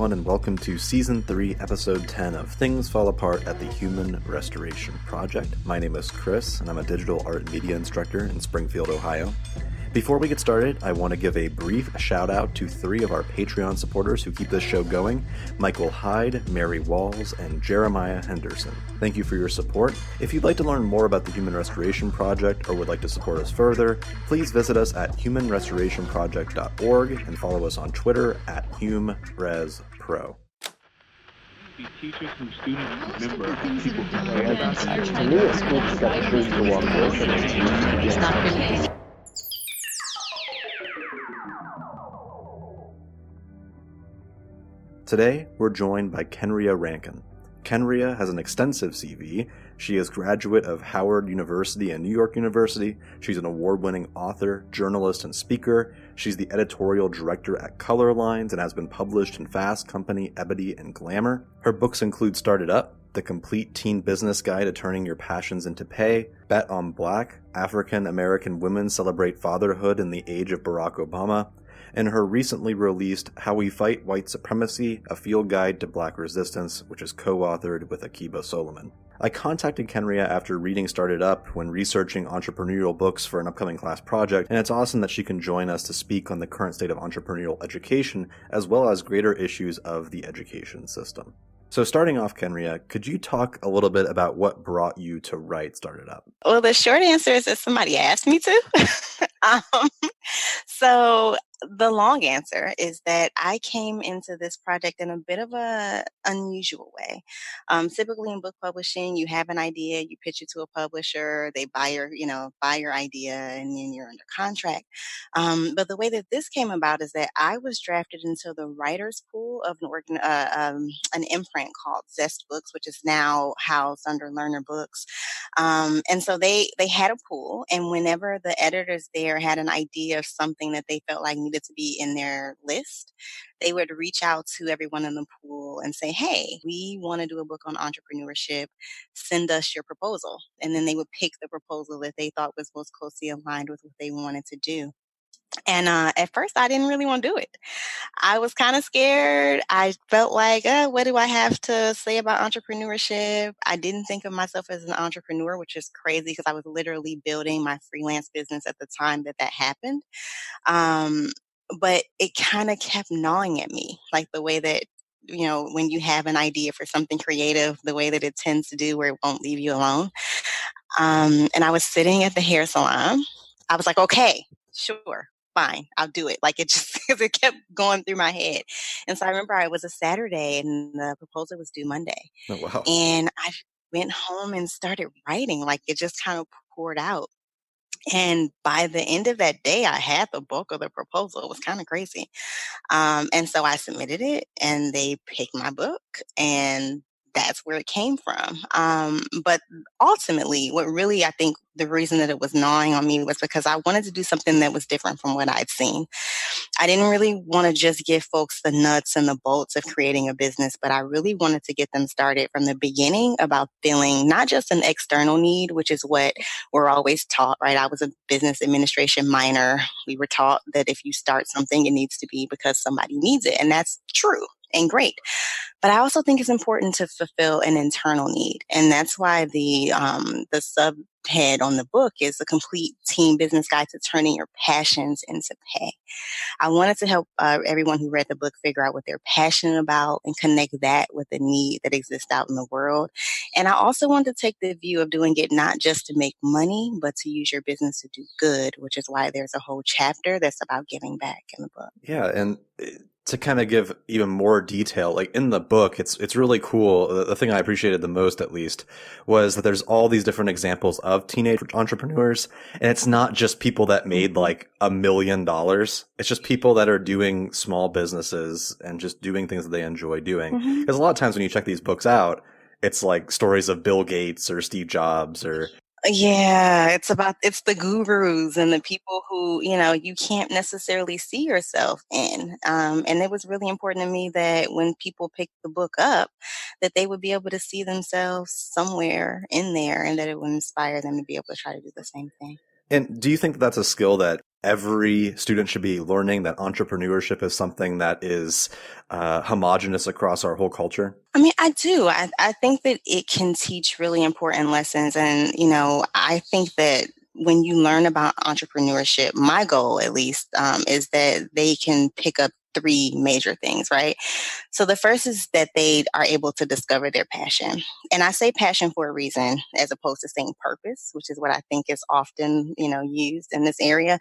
everyone, and welcome to Season 3, Episode 10 of Things Fall Apart at the Human Restoration Project. My name is Chris, and I'm a digital art and media instructor in Springfield, Ohio. Before we get started, I want to give a brief shout out to three of our Patreon supporters who keep this show going Michael Hyde, Mary Walls, and Jeremiah Henderson. Thank you for your support. If you'd like to learn more about the Human Restoration Project or would like to support us further, please visit us at humanrestorationproject.org and follow us on Twitter at HumResPro. teachers and students remember people To me, it speaks that truth to walk away It's not really Today, we're joined by Kenrya Rankin. Kenrya has an extensive CV. She is graduate of Howard University and New York University. She's an award-winning author, journalist, and speaker. She's the editorial director at Color Lines and has been published in Fast Company, Ebony, and Glamour. Her books include Start It Up, The Complete Teen Business Guide to Turning Your Passions into Pay, Bet on Black, African American Women Celebrate Fatherhood in the Age of Barack Obama, and her recently released How We Fight White Supremacy, a field guide to black resistance, which is co-authored with Akiba Solomon. I contacted Kenrya after reading Start It Up when researching entrepreneurial books for an upcoming class project, and it's awesome that she can join us to speak on the current state of entrepreneurial education as well as greater issues of the education system. So, starting off, Kenrya, could you talk a little bit about what brought you to write Start It Up? Well, the short answer is that somebody asked me to. um, so the long answer is that I came into this project in a bit of a unusual way. Um, typically in book publishing, you have an idea, you pitch it to a publisher, they buy your, you know, buy your idea, and then you're under contract. Um, but the way that this came about is that I was drafted into the writers pool of an organ, uh, um, an imprint called Zest Books, which is now housed under Lerner Books. Um, and so they they had a pool, and whenever the editors there had an idea of something that they felt like needed to be in their list, they would reach out to everyone in the pool and say, Hey, we want to do a book on entrepreneurship. Send us your proposal. And then they would pick the proposal that they thought was most closely aligned with what they wanted to do. And uh, at first, I didn't really want to do it. I was kind of scared. I felt like, uh, what do I have to say about entrepreneurship? I didn't think of myself as an entrepreneur, which is crazy because I was literally building my freelance business at the time that that happened. Um, but it kind of kept gnawing at me, like the way that you know when you have an idea for something creative, the way that it tends to do, where it won't leave you alone. Um, and I was sitting at the hair salon. I was like, okay, sure, fine, I'll do it. Like it just it kept going through my head. And so I remember it was a Saturday and the proposal was due Monday. Oh, wow. And I went home and started writing. Like it just kind of poured out. And by the end of that day, I had the bulk of the proposal. It was kind of crazy. Um, and so I submitted it and they picked my book and that's where it came from. Um, but ultimately, what really I think the reason that it was gnawing on me was because I wanted to do something that was different from what I'd seen. I didn't really want to just give folks the nuts and the bolts of creating a business, but I really wanted to get them started from the beginning about feeling not just an external need, which is what we're always taught, right? I was a business administration minor. We were taught that if you start something, it needs to be because somebody needs it. And that's true and great. But I also think it's important to fulfill an internal need, and that's why the um, the subhead on the book is the complete teen business guide to turning your passions into pay. I wanted to help uh, everyone who read the book figure out what they're passionate about and connect that with the need that exists out in the world. And I also wanted to take the view of doing it not just to make money, but to use your business to do good, which is why there's a whole chapter that's about giving back in the book. Yeah, and eh, to kind of give even more detail, like in the book, it's it's really cool. The, the, thing I appreciated the most, at least, was that there's all these different examples of teenage entrepreneurs, and it's not just people that made like a million dollars. It's just people that are doing small businesses and just doing things that they enjoy doing. Because mm-hmm. a lot of times when you check these books out, it's like stories of Bill Gates or Steve Jobs or yeah, it's about it's the gurus and the people who you know you can't necessarily see yourself in. Um, and it was really important to me that when people pick the book up, that they would be able to see themselves somewhere in there, and that it would inspire them to be able to try to do the same thing. And do you think that that's a skill that every student should be learning that entrepreneurship is something that is uh, homogenous across our whole culture? I mean, I do. I, I think that it can teach really important lessons. And, you know, I think that when you learn about entrepreneurship, my goal at least um, is that they can pick up three major things, right? So the first is that they are able to discover their passion. And I say passion for a reason as opposed to saying purpose, which is what I think is often, you know, used in this area.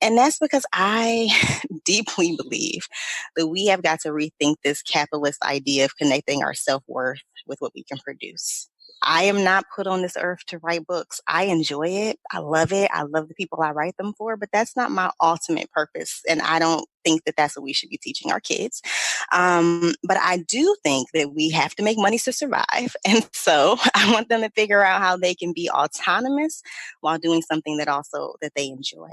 And that's because I deeply believe that we have got to rethink this capitalist idea of connecting our self-worth with what we can produce. I am not put on this earth to write books. I enjoy it. I love it. I love the people I write them for, but that's not my ultimate purpose. And I don't think that that's what we should be teaching our kids. Um, but I do think that we have to make money to survive. And so I want them to figure out how they can be autonomous while doing something that also that they enjoy.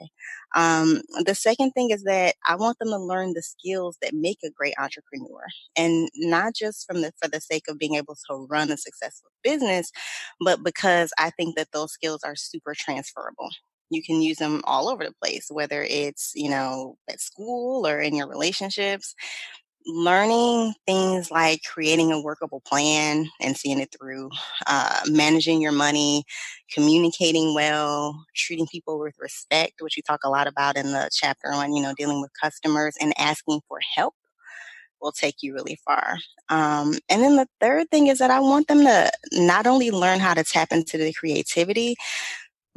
Um, the second thing is that I want them to learn the skills that make a great entrepreneur and not just from the, for the sake of being able to run a successful business, but because I think that those skills are super transferable you can use them all over the place, whether it's, you know, at school or in your relationships. Learning things like creating a workable plan and seeing it through, uh, managing your money, communicating well, treating people with respect, which we talk a lot about in the chapter on, you know, dealing with customers and asking for help will take you really far. Um, and then the third thing is that I want them to not only learn how to tap into the creativity,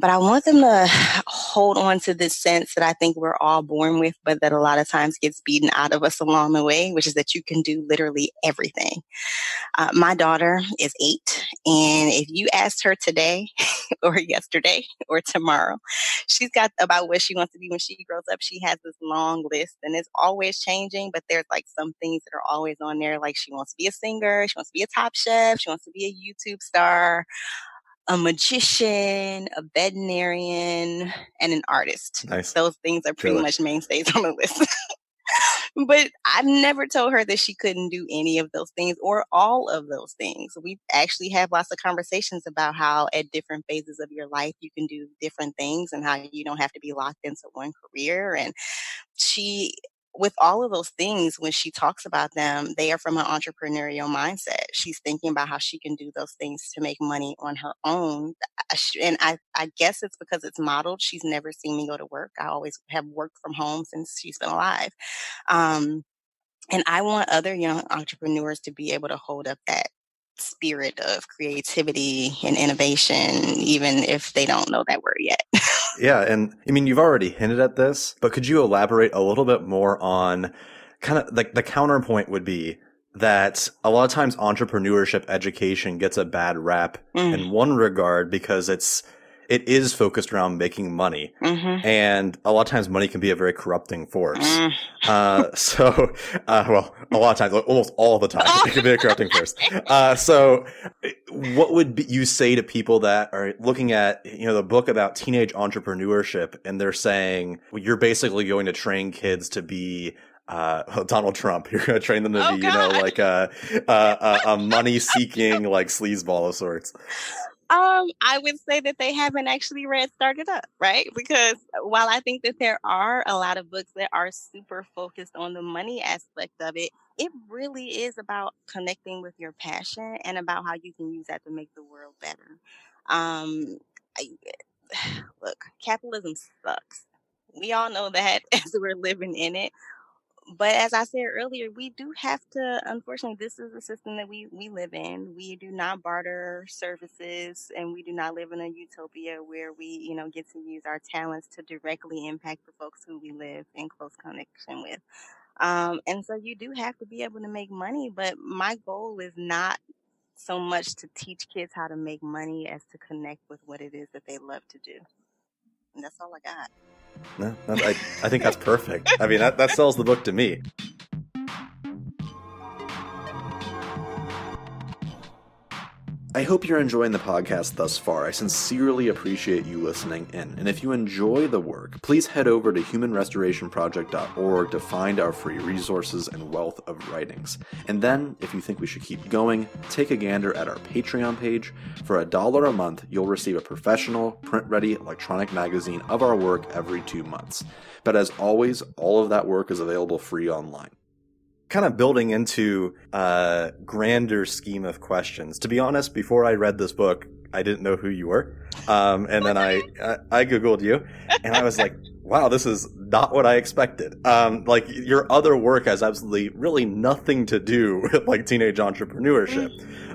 but I want them to hold on to this sense that I think we're all born with, but that a lot of times gets beaten out of us along the way, which is that you can do literally everything. Uh, my daughter is eight, and if you asked her today or yesterday or tomorrow, she's got about what she wants to be when she grows up. She has this long list, and it's always changing, but there's like some things that are always on there. Like she wants to be a singer, she wants to be a top chef, she wants to be a YouTube star a magician, a veterinarian, and an artist. Nice. Those things are pretty Killer. much mainstays on the list. but I've never told her that she couldn't do any of those things or all of those things. We actually have lots of conversations about how at different phases of your life you can do different things and how you don't have to be locked into one career. And she with all of those things, when she talks about them, they are from an entrepreneurial mindset. She's thinking about how she can do those things to make money on her own. And I, I guess it's because it's modeled. She's never seen me go to work. I always have worked from home since she's been alive. Um, and I want other young entrepreneurs to be able to hold up that spirit of creativity and innovation, even if they don't know that word yet. Yeah, and I mean, you've already hinted at this, but could you elaborate a little bit more on kind of like the counterpoint would be that a lot of times entrepreneurship education gets a bad rap Mm. in one regard because it's it is focused around making money mm-hmm. and a lot of times money can be a very corrupting force Mm. uh, so uh, well a lot of times like almost all the time it can be a corrupting force uh, so what would be, you say to people that are looking at you know the book about teenage entrepreneurship and they're saying well, you're basically going to train kids to be uh, Donald Trump. You're going to train them to Oh, be, you know, like a, a, a, a money seeking, like sleazeball of sorts. Um, I would say that they haven't actually read Start It Up, right? Because while I think that there are a lot of books that are super focused on the money aspect of it, it really is about connecting with your passion and about how you can use that to make the world better. Um, I, look, capitalism sucks. We all know that as we're living in it. But as I said earlier, we do have to. Unfortunately, this is the system that we we live in. We do not barter services, and we do not live in a utopia where we, you know, get to use our talents to directly impact the folks who we live in close connection with. Um, and so you do have to be able to make money. But my goal is not so much to teach kids how to make money as to connect with what it is that they love to do. And that's all I got. No, I, I think that's perfect. I mean, that, that sells the book to me. I hope you're enjoying the podcast thus far. I sincerely appreciate you listening in. And if you enjoy the work, please head over to humanrestorationproject.org to find our free resources and wealth of writings. And then, if you think we should keep going, take a gander at our Patreon page. For a dollar a month, you'll receive a professional, print ready electronic magazine of our work every two months. But as always, all of that work is available free online kind of building into a grander scheme of questions. To be honest, before I read this book, I didn't know who you were, um, and then I, I, I googled you, and I was like, "Wow, this is not what I expected." Um, like your other work has absolutely really nothing to do with like teenage entrepreneurship.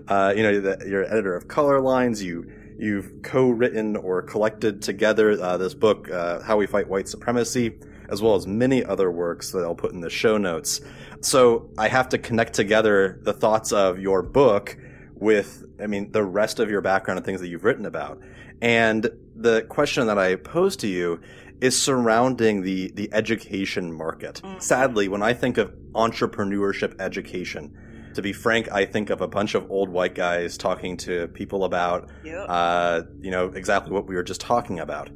Uh, you know, the, you're editor of Color Lines. You you've co-written or collected together uh, this book, uh, "How We Fight White Supremacy." As well as many other works that I'll put in the show notes. So I have to connect together the thoughts of your book with, I mean, the rest of your background and things that you've written about. And the question that I pose to you is surrounding the, the education market. Mm-hmm. Sadly, when I think of entrepreneurship education, to be frank, I think of a bunch of old white guys talking to people about, yep. uh, you know, exactly what we were just talking about.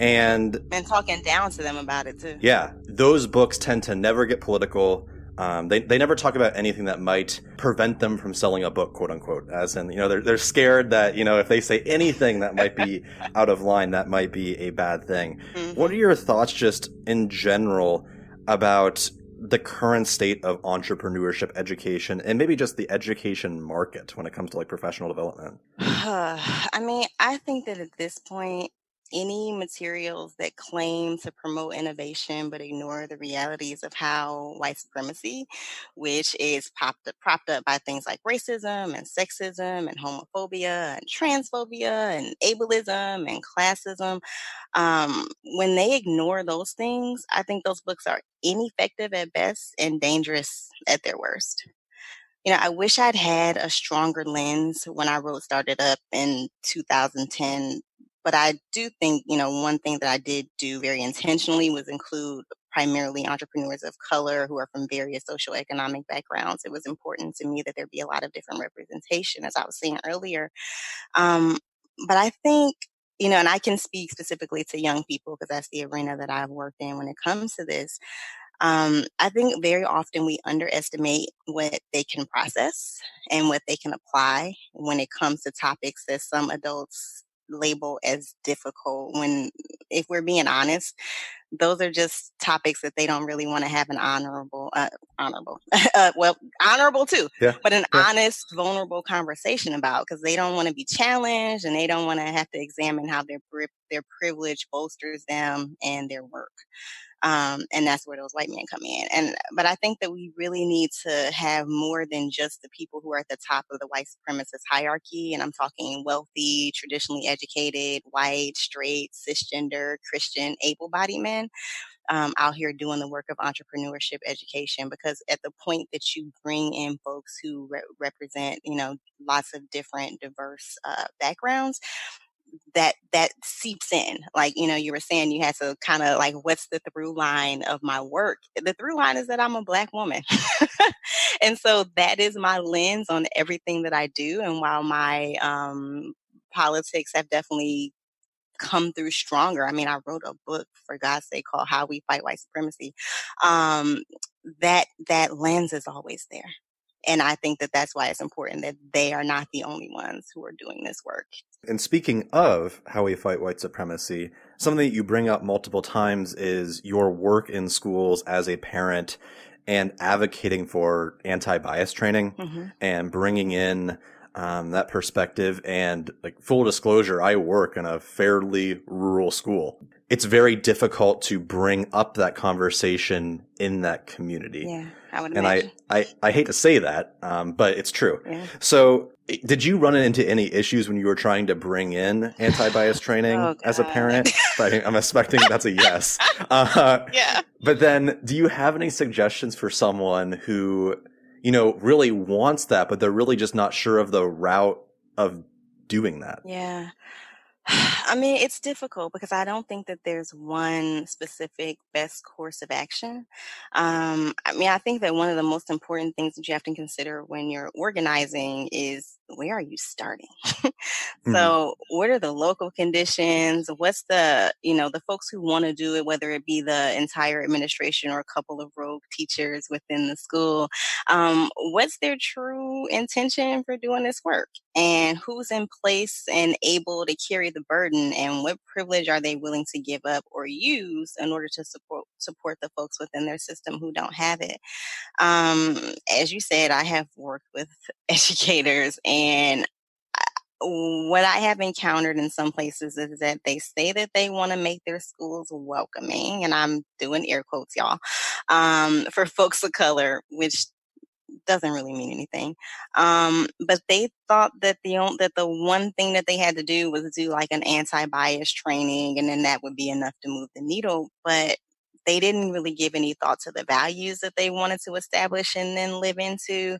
And, and talking down to them about it too. Yeah. Those books tend to never get political. Um, they, they never talk about anything that might prevent them from selling a book, quote unquote. As in, you know, they're, they're scared that, you know, if they say anything that might be out of line, that might be a bad thing. Mm-hmm. What are your thoughts just in general about the current state of entrepreneurship education and maybe just the education market when it comes to like professional development? I mean, I think that at this point, any materials that claim to promote innovation but ignore the realities of how white supremacy, which is popped up, propped up by things like racism and sexism and homophobia and transphobia and ableism and classism, um, when they ignore those things, I think those books are ineffective at best and dangerous at their worst. You know, I wish I'd had a stronger lens when I wrote Start It Up in 2010 but I do think, you know, one thing that I did do very intentionally was include primarily entrepreneurs of color who are from various socioeconomic backgrounds. It was important to me that there be a lot of different representation, as I was saying earlier. Um, but I think, you know, and I can speak specifically to young people because that's the arena that I've worked in when it comes to this. Um, I think very often we underestimate what they can process and what they can apply when it comes to topics that some adults label as difficult when if we're being honest those are just topics that they don't really want to have an honorable uh, honorable uh, well honorable too yeah. but an yeah. honest vulnerable conversation about because they don't want to be challenged and they don't want to have to examine how their their privilege bolsters them and their work um, and that's where those white men come in. And but I think that we really need to have more than just the people who are at the top of the white supremacist hierarchy. And I'm talking wealthy, traditionally educated, white, straight, cisgender, Christian, able-bodied men. Um, out here doing the work of entrepreneurship education because at the point that you bring in folks who re- represent you know lots of different diverse uh, backgrounds that that seeps in. Like you know you were saying you had to kind of like what's the through line of my work? The through line is that i'm a black woman. And so that is my lens on everything that i do and while my um, politics have definitely come through stronger i mean i wrote a book for god's sake called how we fight white supremacy um, that that lens is always there and I think that that's why it's important that they are not the only ones who are doing this work. And speaking of how we fight white supremacy, something that you bring up multiple times is your work in schools as a parent and advocating for anti-bias training mm-hmm. and bringing in um, that perspective. And like full disclosure, I work in a fairly rural school. It's very difficult to bring up that conversation in that community. Yeah, I would and I, I, I hate to say that, um, but it's true. Yeah. So did you run into any issues when you were trying to bring in anti-bias training oh, as a parent? I'm expecting that's a yes. Uh, yeah. But then do you have any suggestions for someone who you know, really wants that, but they're really just not sure of the route of doing that. Yeah. I mean, it's difficult because I don't think that there's one specific best course of action. Um, I mean, I think that one of the most important things that you have to consider when you're organizing is where are you starting? Mhm. so, what are the local conditions? What's the, you know, the folks who want to do it, whether it be the entire administration or a couple of rogue teachers within the school? Um, what's their true intention for doing this work? And who's in place and able to carry the burden? And what privilege are they willing to give up or use in order to support support the folks within their system who don't have it? Um, as you said, I have worked with educators, and what I have encountered in some places is that they say that they want to make their schools welcoming, and I'm doing air quotes, y'all, um, for folks of color, which doesn't really mean anything. Um, but they thought that the that the one thing that they had to do was do like an anti-bias training, and then that would be enough to move the needle. But they didn't really give any thought to the values that they wanted to establish and then live into.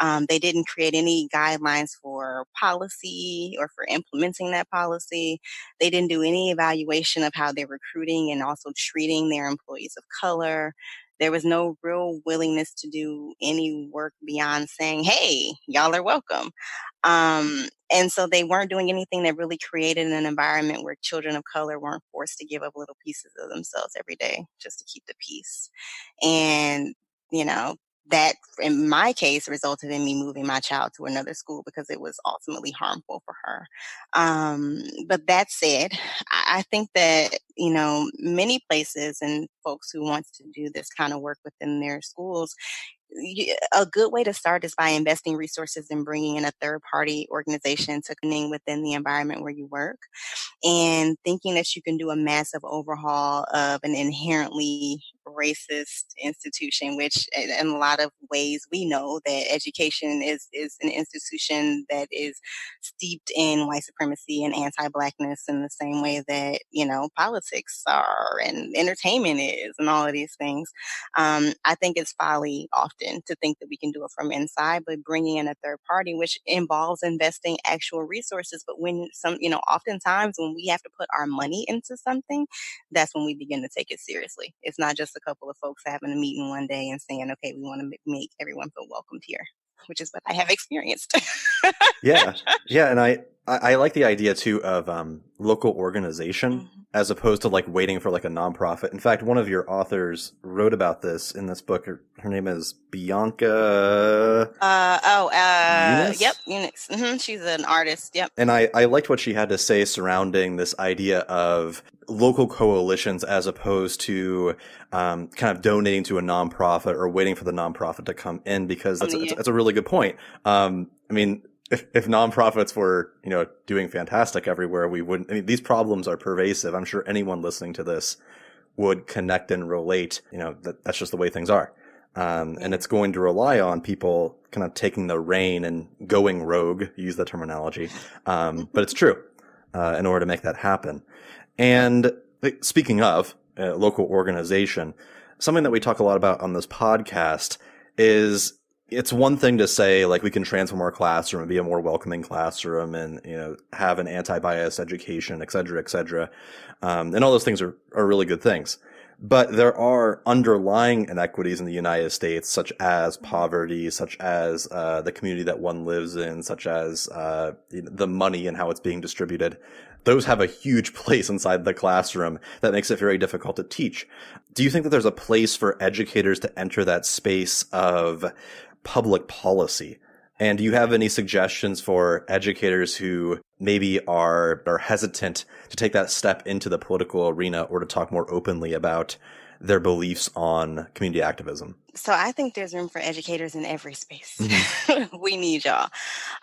Um, they didn't create any guidelines for policy or for implementing that policy. They didn't do any evaluation of how they're recruiting and also treating their employees of color. There was no real willingness to do any work beyond saying, hey, y'all are welcome. Um, and so they weren't doing anything that really created an environment where children of color weren't forced to give up little pieces of themselves every day just to keep the peace. And, you know, that in my case resulted in me moving my child to another school because it was ultimately harmful for her. Um, but that said, I, think that, you know, many places and folks who want to do this kind of work within their schools a good way to start is by investing resources and bringing in a third party organization to connect within the environment where you work and thinking that you can do a massive overhaul of an inherently racist institution which in in a lot of ways we know that education is is an institution that is steeped in white supremacy and anti-blackness in the same way that you know politics are and entertainment is and all of these things um, I think it's folly often to think that we can do it from inside, but bringing in a third party, which involves investing actual resources. But when some, you know, oftentimes when we have to put our money into something, that's when we begin to take it seriously. It's not just a couple of folks having a meeting one day and saying, okay, we want to make everyone feel welcomed here, which is what I have experienced. Yeah, yeah, and I, I I like the idea too of um, local organization Mhm. as opposed to like waiting for like a nonprofit. In fact, one of your authors wrote about this in this book. Her, her name is Bianca, Uh, oh, uh, Eunice? yep, Eunice. hmm She's an artist. Yep. and I I liked what she had to say surrounding this idea of local coalitions as opposed to um, kind of donating to a nonprofit or waiting for the nonprofit to come in because that's, to that's, you. that's a really good point. Um, I mean, if, if nonprofits were, you know, doing fantastic everywhere, we wouldn't, I mean, these problems are pervasive. I'm sure anyone listening to this would connect and relate. You know, that, that's just the way things are. Um, and it's going to rely on people kind of taking the reign and going rogue, use the terminology. Um, but it's true, uh, in order to make that happen. And speaking of uh, local organization, something that we talk a lot about on this podcast is it's one thing to say like we can transform our classroom and be a more welcoming classroom and you know have an anti-bias education et cetera et cetera. Um, and all those things are, are really good things. But there are underlying inequities in the united states such as poverty such as uh, the community that one lives in such as uh, the money and how it's being distributed. Those have a huge place inside the classroom that makes it very difficult to teach. Do you think that there's a place for educators to enter that space of public policy. And do you have any suggestions for educators who maybe are are hesitant to take that step into the political arena or to talk more openly about their beliefs on community activism? So I think there's room for educators in every space. Mm-hmm. we need y'all.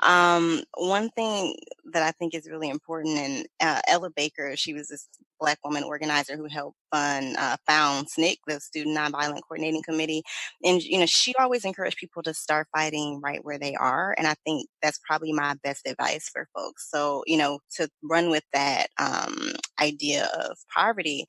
Um, one thing that I think is really important, and uh, Ella Baker, she was this Black woman organizer who helped fund uh, found SNCC, the Student Nonviolent Coordinating Committee, and you know she always encouraged people to start fighting right where they are, and I think that's probably my best advice for folks. So you know to run with that um, idea of poverty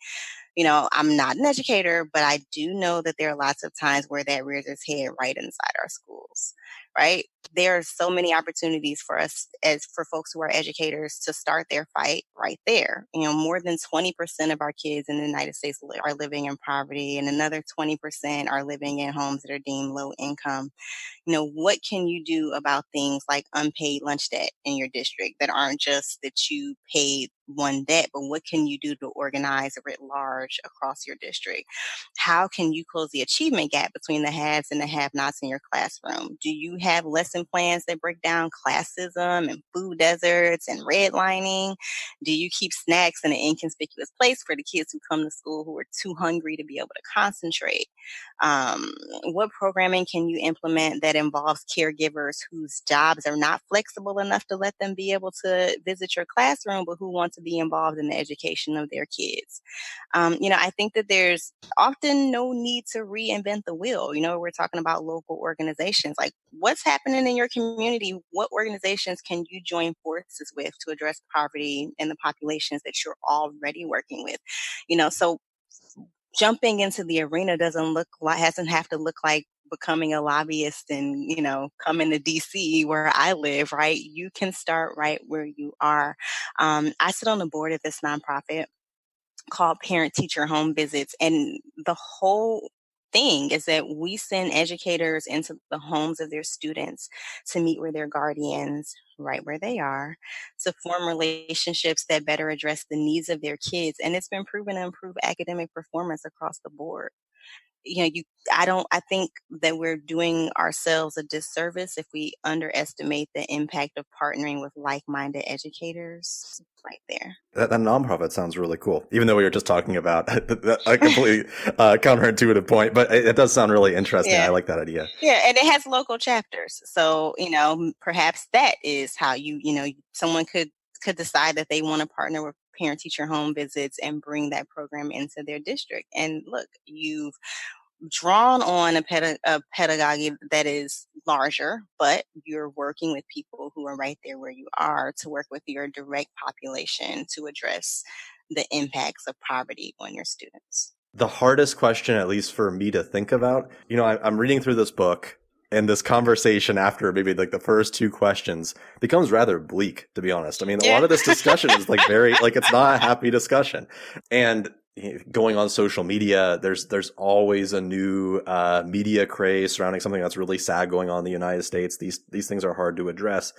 you know, I'm not an educator, but I do know that there are lots of times where that rears its head right inside our schools, right? There are so many opportunities for us as for folks who are educators to start their fight right there. You know, more than 20% of our kids in the United States are living in poverty and another 20% are living in homes that are deemed low income you know, what can you do about things like unpaid lunch debt in your district that aren't just that you paid one debt, but what can you do to organize writ large across your district? How can you close the achievement gap between the haves and the have nots in your classroom? Do you have lesson plans that break down classism and food deserts and redlining? Do you keep snacks in an inconspicuous place for the kids who come to school who are too hungry to be able to concentrate? Um, what programming can you implement that involves caregivers whose jobs are not flexible enough to let them be able to visit your classroom, but who want to be involved in the education of their kids? Um, you know, I think that there's often no need to reinvent the wheel. You know, we're talking about local organizations. Like, what's happening in your community? What organizations can you join forces with to address poverty in the populations that you're already working with? You know, so jumping into the arena doesn't look like hasn't have to look like becoming a lobbyist and you know coming to dc where i live right you can start right where you are um, i sit on the board of this nonprofit called parent teacher home visits and the whole thing is that we send educators into the homes of their students to meet with their guardians right where they are to form relationships that better address the needs of their kids and it's been proven to improve academic performance across the board you know you i don't i think that we're doing ourselves a disservice if we underestimate the impact of partnering with like-minded educators right there. That, that nonprofit sounds really cool even though we were just talking about a completely uh, counterintuitive point but it, it, does sound really interesting. Yeah. i like that idea. Yeah and it has local chapters so you know perhaps that is how you you know someone could could decide that they want to partner with parent teacher home visits and bring that program into their district. And look, you've drawn on a, ped- a, pedagogy that is larger, but you're working with people who are right there where you are to work with your direct population to address the impacts of poverty on your students. The hardest question, at least for me to think about, you know, I, I'm reading through this book and this conversation after maybe like the first two questions becomes rather bleak to be honest. I mean a lot of this discussion is like very like it's not a happy discussion. And going on social media there's there's always a new uh, media craze surrounding something that's really sad going on in the united states. These these things are hard to address.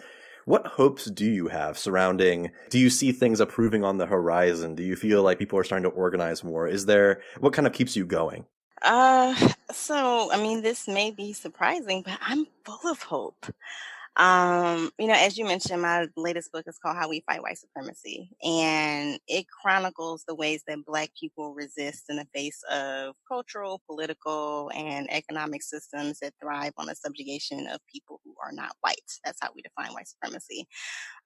What hopes do you have surrounding do you see things improving on the horizon? Do you feel like people are starting to organize more? Is there what kind of keeps you going uh, so I mean, this may be surprising, but I'm full of hope. Um, you know, as you mentioned, my latest book is called How We Fight White Supremacy, and it chronicles the ways that Black people resist in the face of cultural, political, and economic systems that thrive on the subjugation of people who are not white. That's how we define white supremacy.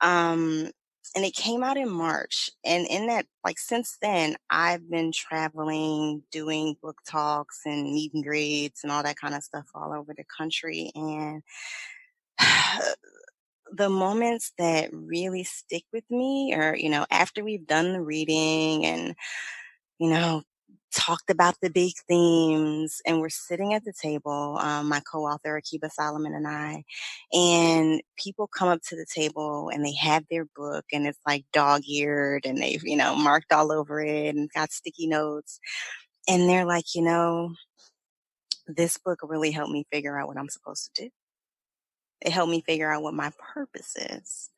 Um, and it came out in March. And in that, like since then, I've been traveling, doing book talks and meet and greets and all that kind of stuff all over the country. And the moments that really stick with me are, you know, after we've done the reading and, you know, talked about the big themes and we're sitting at the table um, my co-author akiba solomon and i and people come up to the table and they have their book and it's like dog-eared and they've you know marked all over it and got sticky notes and they're like you know this book really helped me figure out what i'm supposed to do. It helped me figure out what my purpose is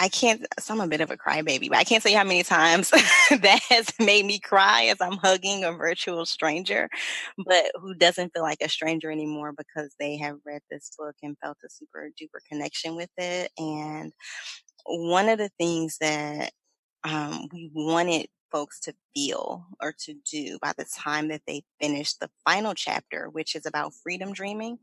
I can't, so I'm a bit of a crybaby, but I can't say how many times that has made me cry as I'm hugging a virtual stranger, but who doesn't feel like a stranger anymore because they have read this book and felt a super duper connection with it. And one of the things that um, we wanted folks to feel or to do by the time that they finish the final chapter, which is about freedom dreaming.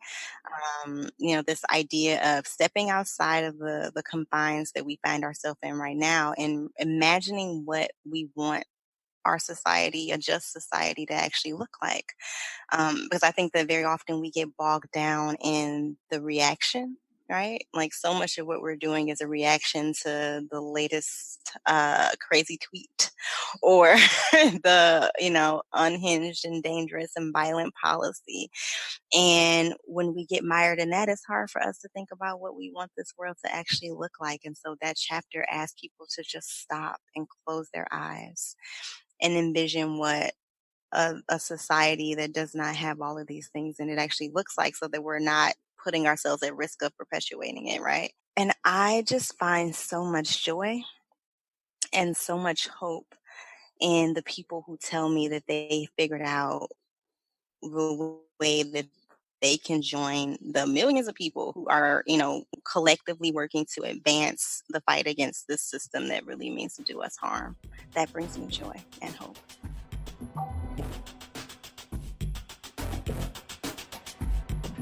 Um, you know, this idea of stepping outside of the, the confines that we find ourselves in right now and imagining what we want our society, a just society, to actually look like. Um, because I think that very often we get bogged down in the reaction right? Like so much of what we're doing is a reaction to the latest uh, crazy tweet or the, you know, unhinged and dangerous and violent policy. And when we get mired in that, it's hard for us to think about what we want this world to actually look like. And so that chapter asks people to just stop and close their eyes and envision what a, a society that does not have all of these things and it actually looks like so that we're not putting ourselves at risk of perpetuating it, right? And I just find so much joy and so much hope in the people who tell me that they figured out the way that they can join the millions of people who are, you know, collectively working to advance the fight against this system that really means to do us harm. That brings me joy and hope.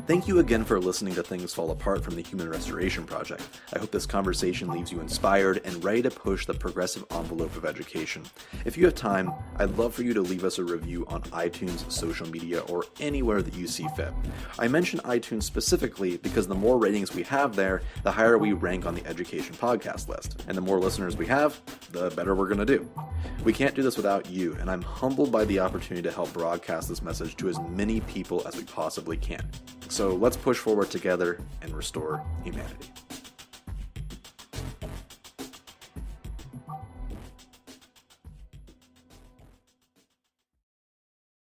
Thank you again for listening to Things Fall Apart from the Human Restoration Project. I hope this conversation leaves you inspired and ready to push the progressive envelope of education. If you have time, I'd love for you to leave us a review on iTunes, social media, or anywhere that you see fit. I mention iTunes specifically because the more ratings we have there, the higher we rank on the education podcast list. And the more listeners we have, the better we're going to do. We can't do this without you, and I'm humbled by the opportunity to help broadcast this message to as many people as we possibly can. So let's push forward together and restore humanity.